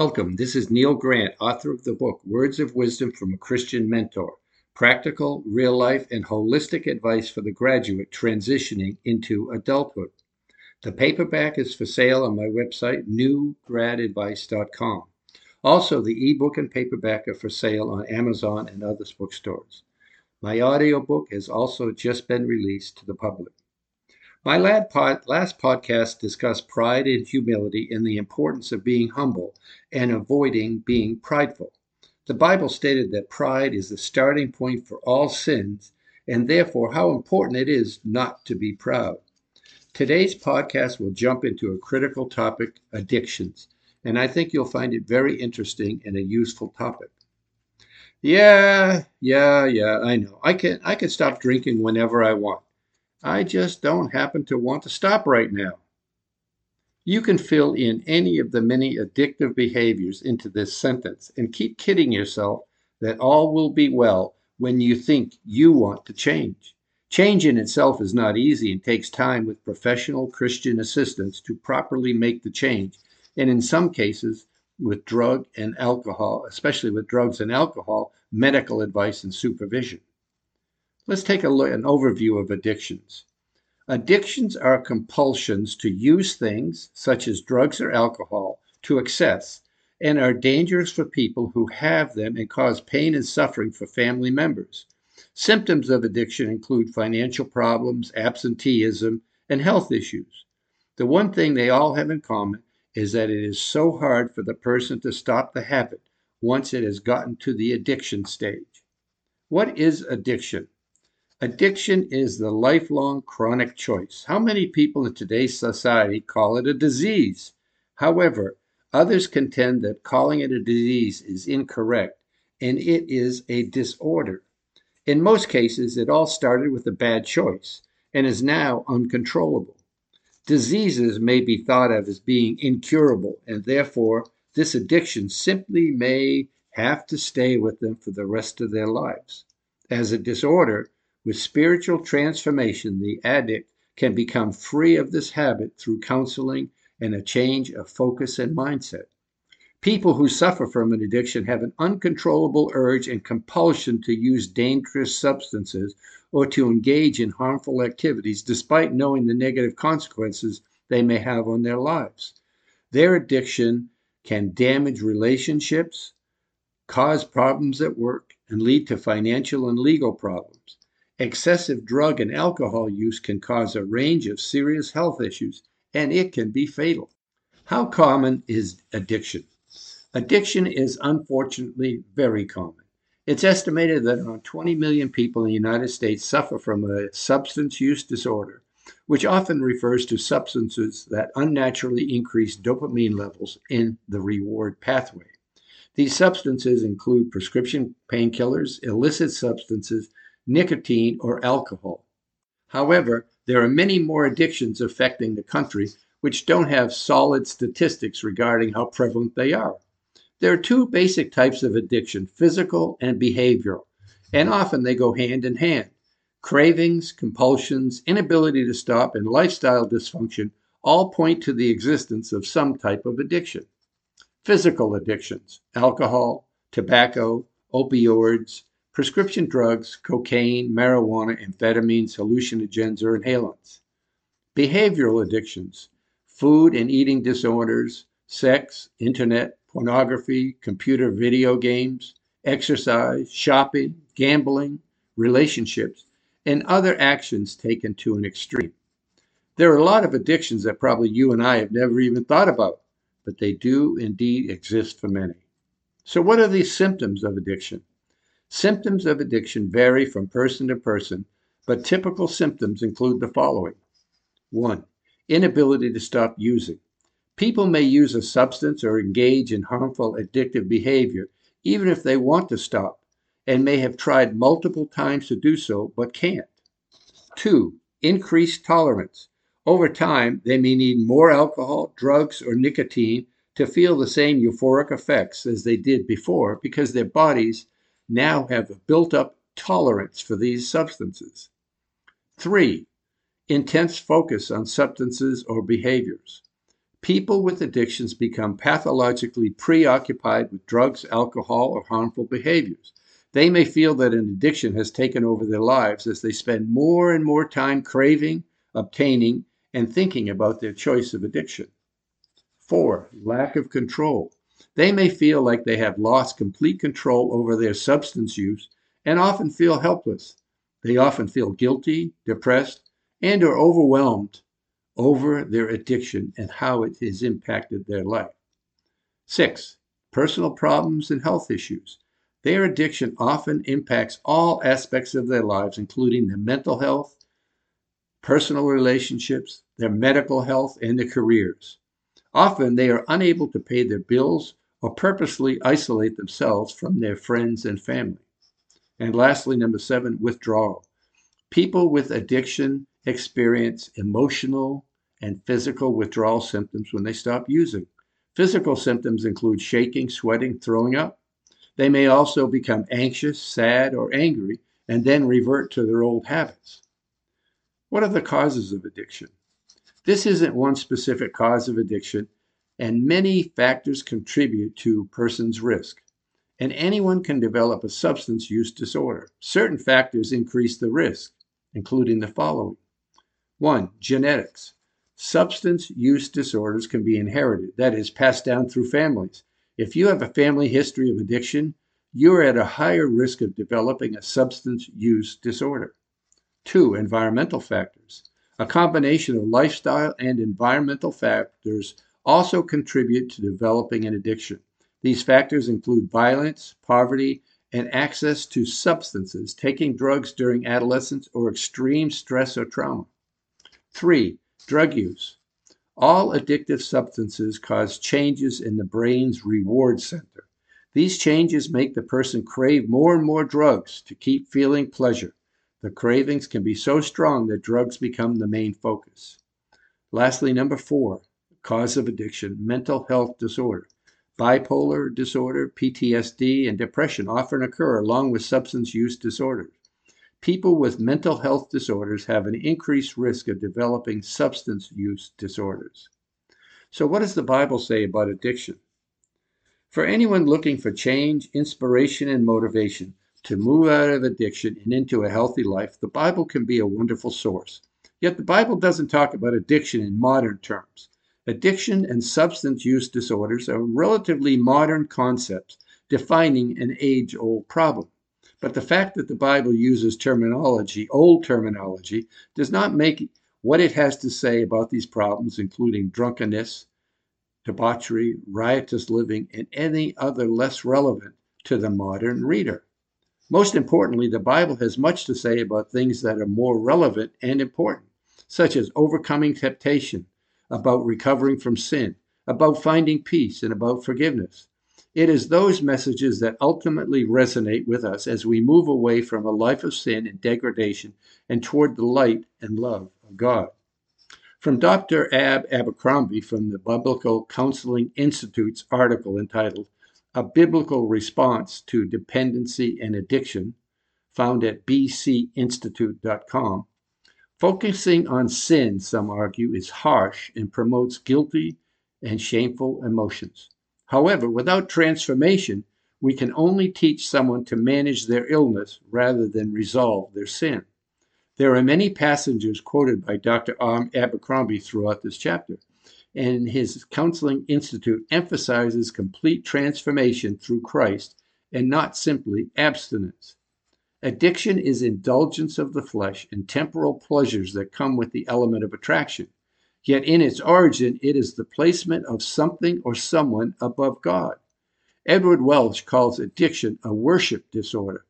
Welcome. This is Neil Grant, author of the book Words of Wisdom from a Christian Mentor Practical, Real Life, and Holistic Advice for the Graduate Transitioning into Adulthood. The paperback is for sale on my website, newgradadvice.com. Also, the ebook and paperback are for sale on Amazon and other bookstores. My audiobook has also just been released to the public. My last podcast discussed pride and humility and the importance of being humble and avoiding being prideful. The Bible stated that pride is the starting point for all sins, and therefore how important it is not to be proud. Today's podcast will jump into a critical topic addictions, and I think you'll find it very interesting and a useful topic. Yeah, yeah, yeah, I know. I can I can stop drinking whenever I want. I just don't happen to want to stop right now. You can fill in any of the many addictive behaviors into this sentence and keep kidding yourself that all will be well when you think you want to change. Change in itself is not easy and takes time with professional Christian assistance to properly make the change, and in some cases, with drug and alcohol, especially with drugs and alcohol, medical advice and supervision. Let's take a look, an overview of addictions. Addictions are compulsions to use things, such as drugs or alcohol, to excess and are dangerous for people who have them and cause pain and suffering for family members. Symptoms of addiction include financial problems, absenteeism, and health issues. The one thing they all have in common is that it is so hard for the person to stop the habit once it has gotten to the addiction stage. What is addiction? Addiction is the lifelong chronic choice. How many people in today's society call it a disease? However, others contend that calling it a disease is incorrect and it is a disorder. In most cases, it all started with a bad choice and is now uncontrollable. Diseases may be thought of as being incurable, and therefore, this addiction simply may have to stay with them for the rest of their lives. As a disorder, with spiritual transformation, the addict can become free of this habit through counseling and a change of focus and mindset. People who suffer from an addiction have an uncontrollable urge and compulsion to use dangerous substances or to engage in harmful activities despite knowing the negative consequences they may have on their lives. Their addiction can damage relationships, cause problems at work, and lead to financial and legal problems. Excessive drug and alcohol use can cause a range of serious health issues, and it can be fatal. How common is addiction? Addiction is unfortunately very common. It's estimated that around 20 million people in the United States suffer from a substance use disorder, which often refers to substances that unnaturally increase dopamine levels in the reward pathway. These substances include prescription painkillers, illicit substances, nicotine, or alcohol. However, there are many more addictions affecting the country which don't have solid statistics regarding how prevalent they are. There are two basic types of addiction physical and behavioral, and often they go hand in hand. Cravings, compulsions, inability to stop, and lifestyle dysfunction all point to the existence of some type of addiction. Physical addictions, alcohol, tobacco, opioids, prescription drugs, cocaine, marijuana, amphetamines, hallucinogens, or inhalants. Behavioral addictions, food and eating disorders, sex, internet, pornography, computer video games, exercise, shopping, gambling, relationships, and other actions taken to an extreme. There are a lot of addictions that probably you and I have never even thought about, but they do indeed exist for many. So, what are the symptoms of addiction? Symptoms of addiction vary from person to person, but typical symptoms include the following 1. Inability to stop using. People may use a substance or engage in harmful addictive behavior even if they want to stop and may have tried multiple times to do so but can't. 2. Increased tolerance. Over time, they may need more alcohol, drugs, or nicotine to feel the same euphoric effects as they did before because their bodies now have a built up tolerance for these substances. Three, intense focus on substances or behaviors. People with addictions become pathologically preoccupied with drugs, alcohol, or harmful behaviors. They may feel that an addiction has taken over their lives as they spend more and more time craving, obtaining, and thinking about their choice of addiction. Four, lack of control. They may feel like they have lost complete control over their substance use and often feel helpless. They often feel guilty, depressed, and are overwhelmed over their addiction and how it has impacted their life. Six, personal problems and health issues. Their addiction often impacts all aspects of their lives, including their mental health, personal relationships, their medical health, and their careers. Often they are unable to pay their bills or purposely isolate themselves from their friends and family. And lastly, number seven, withdrawal. People with addiction experience emotional and physical withdrawal symptoms when they stop using. Physical symptoms include shaking, sweating, throwing up. They may also become anxious, sad, or angry and then revert to their old habits. What are the causes of addiction? This isn't one specific cause of addiction, and many factors contribute to person's risk. And anyone can develop a substance use disorder. Certain factors increase the risk, including the following one, genetics. Substance use disorders can be inherited, that is, passed down through families. If you have a family history of addiction, you are at a higher risk of developing a substance use disorder. Two, environmental factors. A combination of lifestyle and environmental factors also contribute to developing an addiction. These factors include violence, poverty, and access to substances, taking drugs during adolescence, or extreme stress or trauma. Three, drug use. All addictive substances cause changes in the brain's reward center. These changes make the person crave more and more drugs to keep feeling pleasure. The cravings can be so strong that drugs become the main focus. Lastly, number four, cause of addiction, mental health disorder. Bipolar disorder, PTSD, and depression often occur along with substance use disorders. People with mental health disorders have an increased risk of developing substance use disorders. So, what does the Bible say about addiction? For anyone looking for change, inspiration, and motivation, to move out of addiction and into a healthy life, the Bible can be a wonderful source. Yet the Bible doesn't talk about addiction in modern terms. Addiction and substance use disorders are relatively modern concepts defining an age old problem. But the fact that the Bible uses terminology, old terminology, does not make what it has to say about these problems, including drunkenness, debauchery, riotous living, and any other less relevant to the modern reader. Most importantly, the Bible has much to say about things that are more relevant and important, such as overcoming temptation, about recovering from sin, about finding peace, and about forgiveness. It is those messages that ultimately resonate with us as we move away from a life of sin and degradation and toward the light and love of God. From Dr. Ab Abercrombie from the Biblical Counseling Institute's article entitled a biblical response to dependency and addiction, found at bcinstitute.com. Focusing on sin, some argue, is harsh and promotes guilty and shameful emotions. However, without transformation, we can only teach someone to manage their illness rather than resolve their sin. There are many passages quoted by Dr. Abercrombie throughout this chapter and his counseling institute emphasizes complete transformation through Christ and not simply abstinence. Addiction is indulgence of the flesh and temporal pleasures that come with the element of attraction. Yet in its origin, it is the placement of something or someone above God. Edward Welch calls addiction a worship disorder,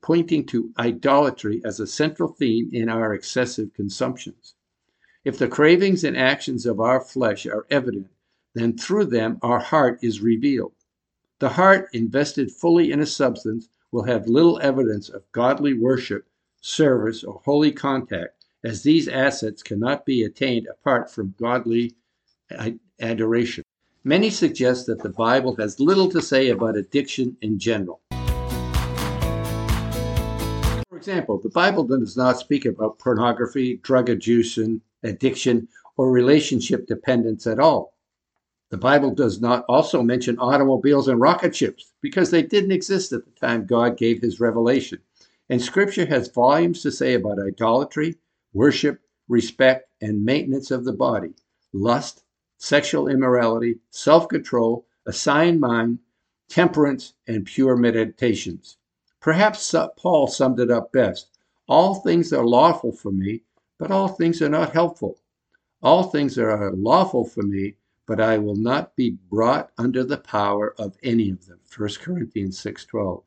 pointing to idolatry as a central theme in our excessive consumptions. If the cravings and actions of our flesh are evident, then through them our heart is revealed. The heart, invested fully in a substance, will have little evidence of godly worship, service, or holy contact, as these assets cannot be attained apart from godly adoration. Many suggest that the Bible has little to say about addiction in general. For example, the Bible does not speak about pornography, drug addiction, addiction, or relationship dependence at all. The Bible does not also mention automobiles and rocket ships because they didn't exist at the time God gave his revelation. And scripture has volumes to say about idolatry, worship, respect, and maintenance of the body, lust, sexual immorality, self control, a sound mind, temperance, and pure meditations. Perhaps Paul summed it up best All things are lawful for me, but all things are not helpful. All things are lawful for me, but I will not be brought under the power of any of them. 1 Corinthians 6:12.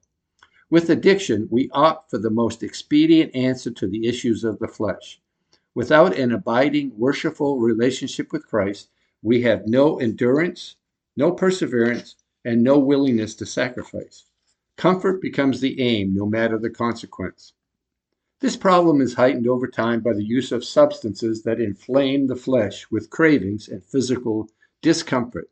With addiction, we opt for the most expedient answer to the issues of the flesh. Without an abiding, worshipful relationship with Christ, we have no endurance, no perseverance, and no willingness to sacrifice. Comfort becomes the aim, no matter the consequence. This problem is heightened over time by the use of substances that inflame the flesh with cravings and physical discomfort.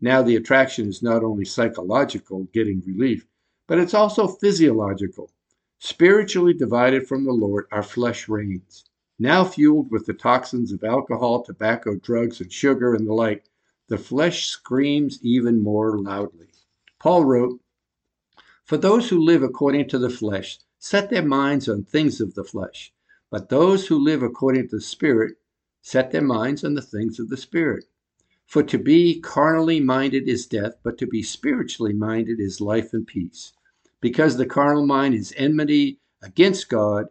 Now, the attraction is not only psychological, getting relief, but it's also physiological. Spiritually divided from the Lord, our flesh reigns. Now fueled with the toxins of alcohol, tobacco, drugs, and sugar and the like, the flesh screams even more loudly. Paul wrote, For those who live according to the flesh set their minds on things of the flesh, but those who live according to the Spirit set their minds on the things of the Spirit. For to be carnally minded is death, but to be spiritually minded is life and peace because the carnal mind is enmity against God,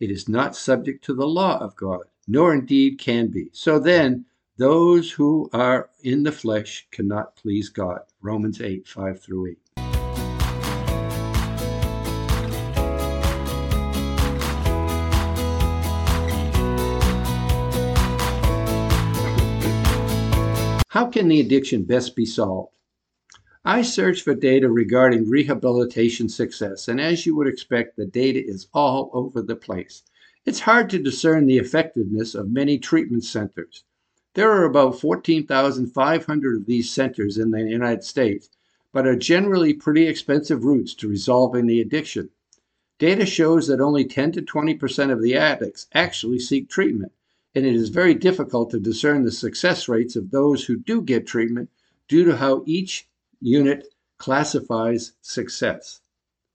it is not subject to the law of God, nor indeed can be. So then, those who are in the flesh cannot please God. Romans 8 5 through 8. How can the addiction best be solved? I searched for data regarding rehabilitation success, and as you would expect, the data is all over the place. It's hard to discern the effectiveness of many treatment centers. There are about 14,500 of these centers in the United States, but are generally pretty expensive routes to resolving the addiction. Data shows that only 10 to 20% of the addicts actually seek treatment, and it is very difficult to discern the success rates of those who do get treatment due to how each unit classifies success.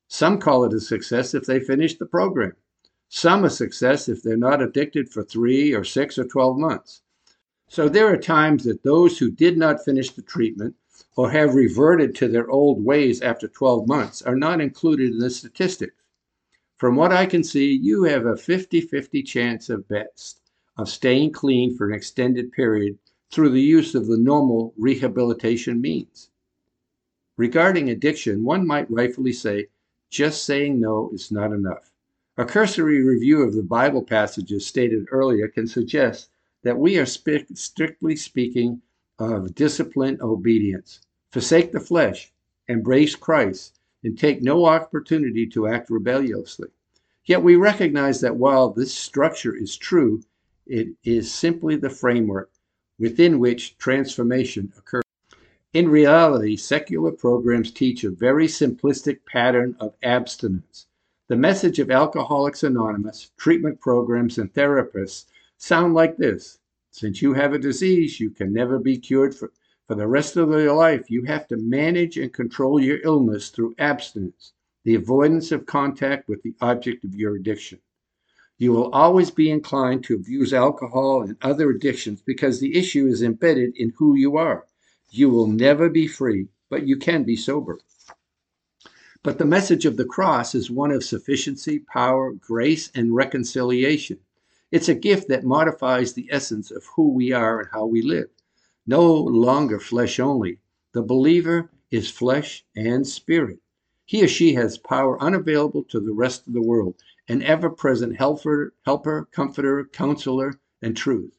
Some call it a success if they finish the program. Some a success if they're not addicted for three or six or 12 months. So there are times that those who did not finish the treatment or have reverted to their old ways after 12 months are not included in the statistics. From what I can see, you have a 50 50 chance of best of staying clean for an extended period through the use of the normal rehabilitation means. Regarding addiction, one might rightfully say, just saying no is not enough. A cursory review of the Bible passages stated earlier can suggest that we are strictly speaking of disciplined obedience. Forsake the flesh, embrace Christ, and take no opportunity to act rebelliously. Yet we recognize that while this structure is true, it is simply the framework within which transformation occurs. In reality, secular programs teach a very simplistic pattern of abstinence. The message of Alcoholics Anonymous, treatment programs, and therapists sound like this Since you have a disease, you can never be cured for, for the rest of your life. You have to manage and control your illness through abstinence, the avoidance of contact with the object of your addiction. You will always be inclined to abuse alcohol and other addictions because the issue is embedded in who you are. You will never be free, but you can be sober. But the message of the cross is one of sufficiency, power, grace, and reconciliation. It's a gift that modifies the essence of who we are and how we live. No longer flesh only. The believer is flesh and spirit. He or she has power unavailable to the rest of the world, an ever present helper, helper, comforter, counselor, and truth.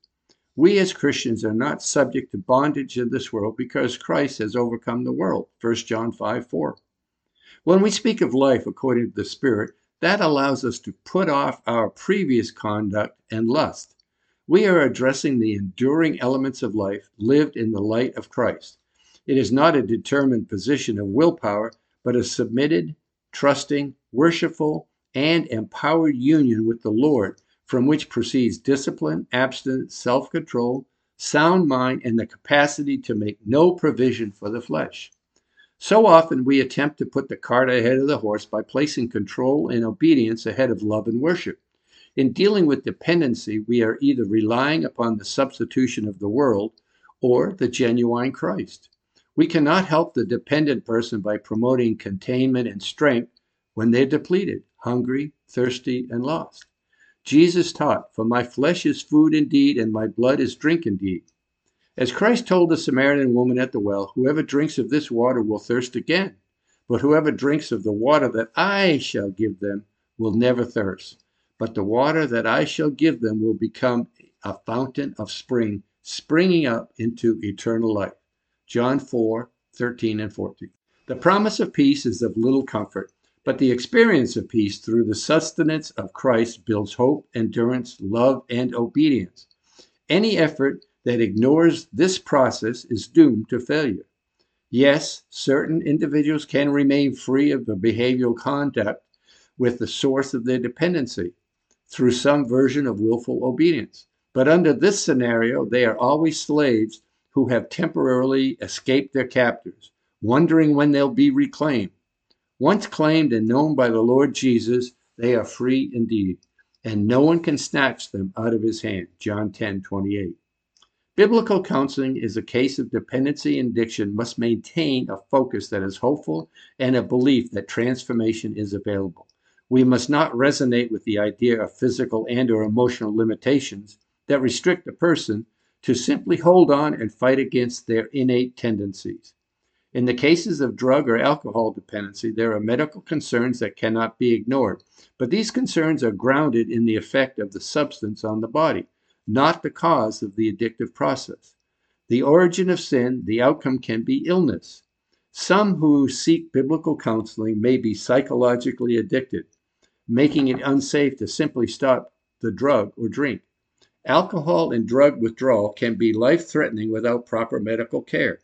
We as Christians are not subject to bondage in this world because Christ has overcome the world. 1 John 5 4. When we speak of life according to the Spirit, that allows us to put off our previous conduct and lust. We are addressing the enduring elements of life lived in the light of Christ. It is not a determined position of willpower, but a submitted, trusting, worshipful, and empowered union with the Lord from which proceeds discipline, abstinence, self control, sound mind, and the capacity to make no provision for the flesh. So often we attempt to put the cart ahead of the horse by placing control and obedience ahead of love and worship. In dealing with dependency, we are either relying upon the substitution of the world or the genuine Christ. We cannot help the dependent person by promoting containment and strength when they're depleted, hungry, thirsty, and lost. Jesus taught, For my flesh is food indeed, and my blood is drink indeed. As Christ told the Samaritan woman at the well, whoever drinks of this water will thirst again, but whoever drinks of the water that I shall give them will never thirst. But the water that I shall give them will become a fountain of spring, springing up into eternal life. John 4 13 and 14. The promise of peace is of little comfort, but the experience of peace through the sustenance of Christ builds hope, endurance, love, and obedience. Any effort that ignores this process is doomed to failure. Yes, certain individuals can remain free of the behavioral conduct with the source of their dependency through some version of willful obedience. But under this scenario, they are always slaves who have temporarily escaped their captors, wondering when they'll be reclaimed. Once claimed and known by the Lord Jesus, they are free indeed, and no one can snatch them out of his hand. John 10 28. Biblical counseling is a case of dependency and addiction must maintain a focus that is hopeful and a belief that transformation is available. We must not resonate with the idea of physical and or emotional limitations that restrict a person to simply hold on and fight against their innate tendencies. In the cases of drug or alcohol dependency, there are medical concerns that cannot be ignored, but these concerns are grounded in the effect of the substance on the body not the cause of the addictive process. The origin of sin, the outcome can be illness. Some who seek biblical counseling may be psychologically addicted, making it unsafe to simply stop the drug or drink. Alcohol and drug withdrawal can be life threatening without proper medical care.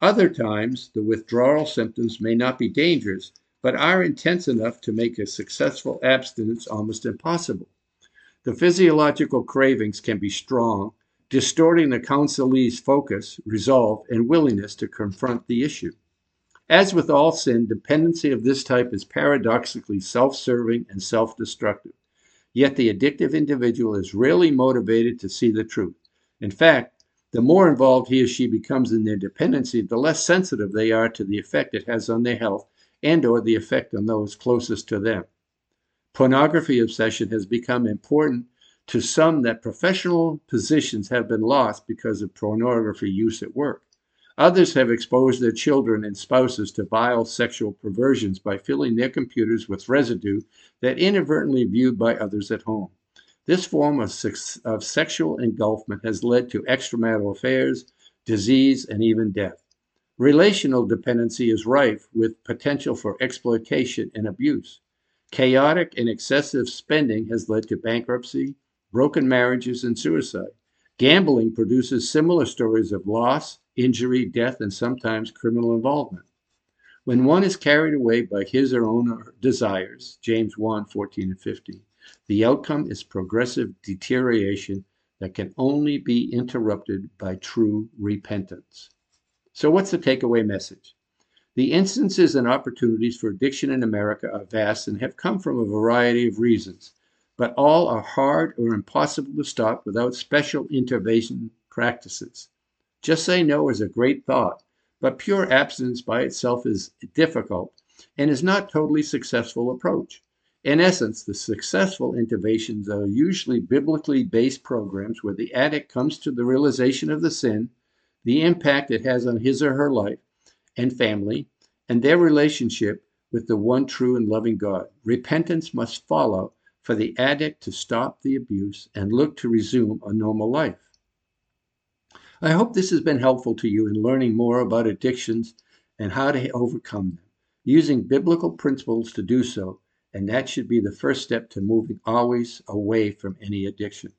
Other times, the withdrawal symptoms may not be dangerous, but are intense enough to make a successful abstinence almost impossible. The physiological cravings can be strong, distorting the counselee's focus, resolve, and willingness to confront the issue. As with all sin, dependency of this type is paradoxically self serving and self destructive. Yet the addictive individual is rarely motivated to see the truth. In fact, the more involved he or she becomes in their dependency, the less sensitive they are to the effect it has on their health and or the effect on those closest to them. Pornography obsession has become important to some that professional positions have been lost because of pornography use at work. Others have exposed their children and spouses to vile sexual perversions by filling their computers with residue that inadvertently viewed by others at home. This form of, of sexual engulfment has led to extramarital affairs, disease, and even death. Relational dependency is rife with potential for exploitation and abuse. Chaotic and excessive spending has led to bankruptcy, broken marriages, and suicide. Gambling produces similar stories of loss, injury, death, and sometimes criminal involvement. When one is carried away by his or own desires, James 1 14 and 15, the outcome is progressive deterioration that can only be interrupted by true repentance. So, what's the takeaway message? The instances and opportunities for addiction in America are vast and have come from a variety of reasons, but all are hard or impossible to stop without special intervention practices. Just say no is a great thought, but pure abstinence by itself is difficult and is not totally successful approach. In essence, the successful interventions are usually biblically based programs where the addict comes to the realization of the sin, the impact it has on his or her life, and family, and their relationship with the one true and loving God. Repentance must follow for the addict to stop the abuse and look to resume a normal life. I hope this has been helpful to you in learning more about addictions and how to overcome them, using biblical principles to do so, and that should be the first step to moving always away from any addiction.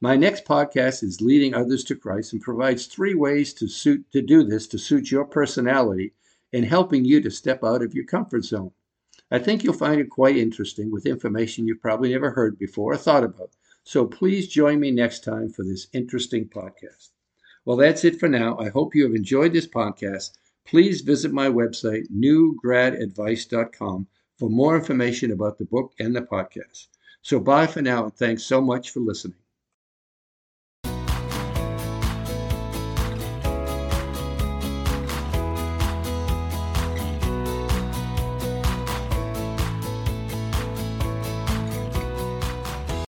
My next podcast is Leading Others to Christ and provides three ways to suit to do this to suit your personality and helping you to step out of your comfort zone. I think you'll find it quite interesting with information you've probably never heard before or thought about. So please join me next time for this interesting podcast. Well, that's it for now. I hope you have enjoyed this podcast. Please visit my website, newgradadvice.com, for more information about the book and the podcast. So bye for now, and thanks so much for listening.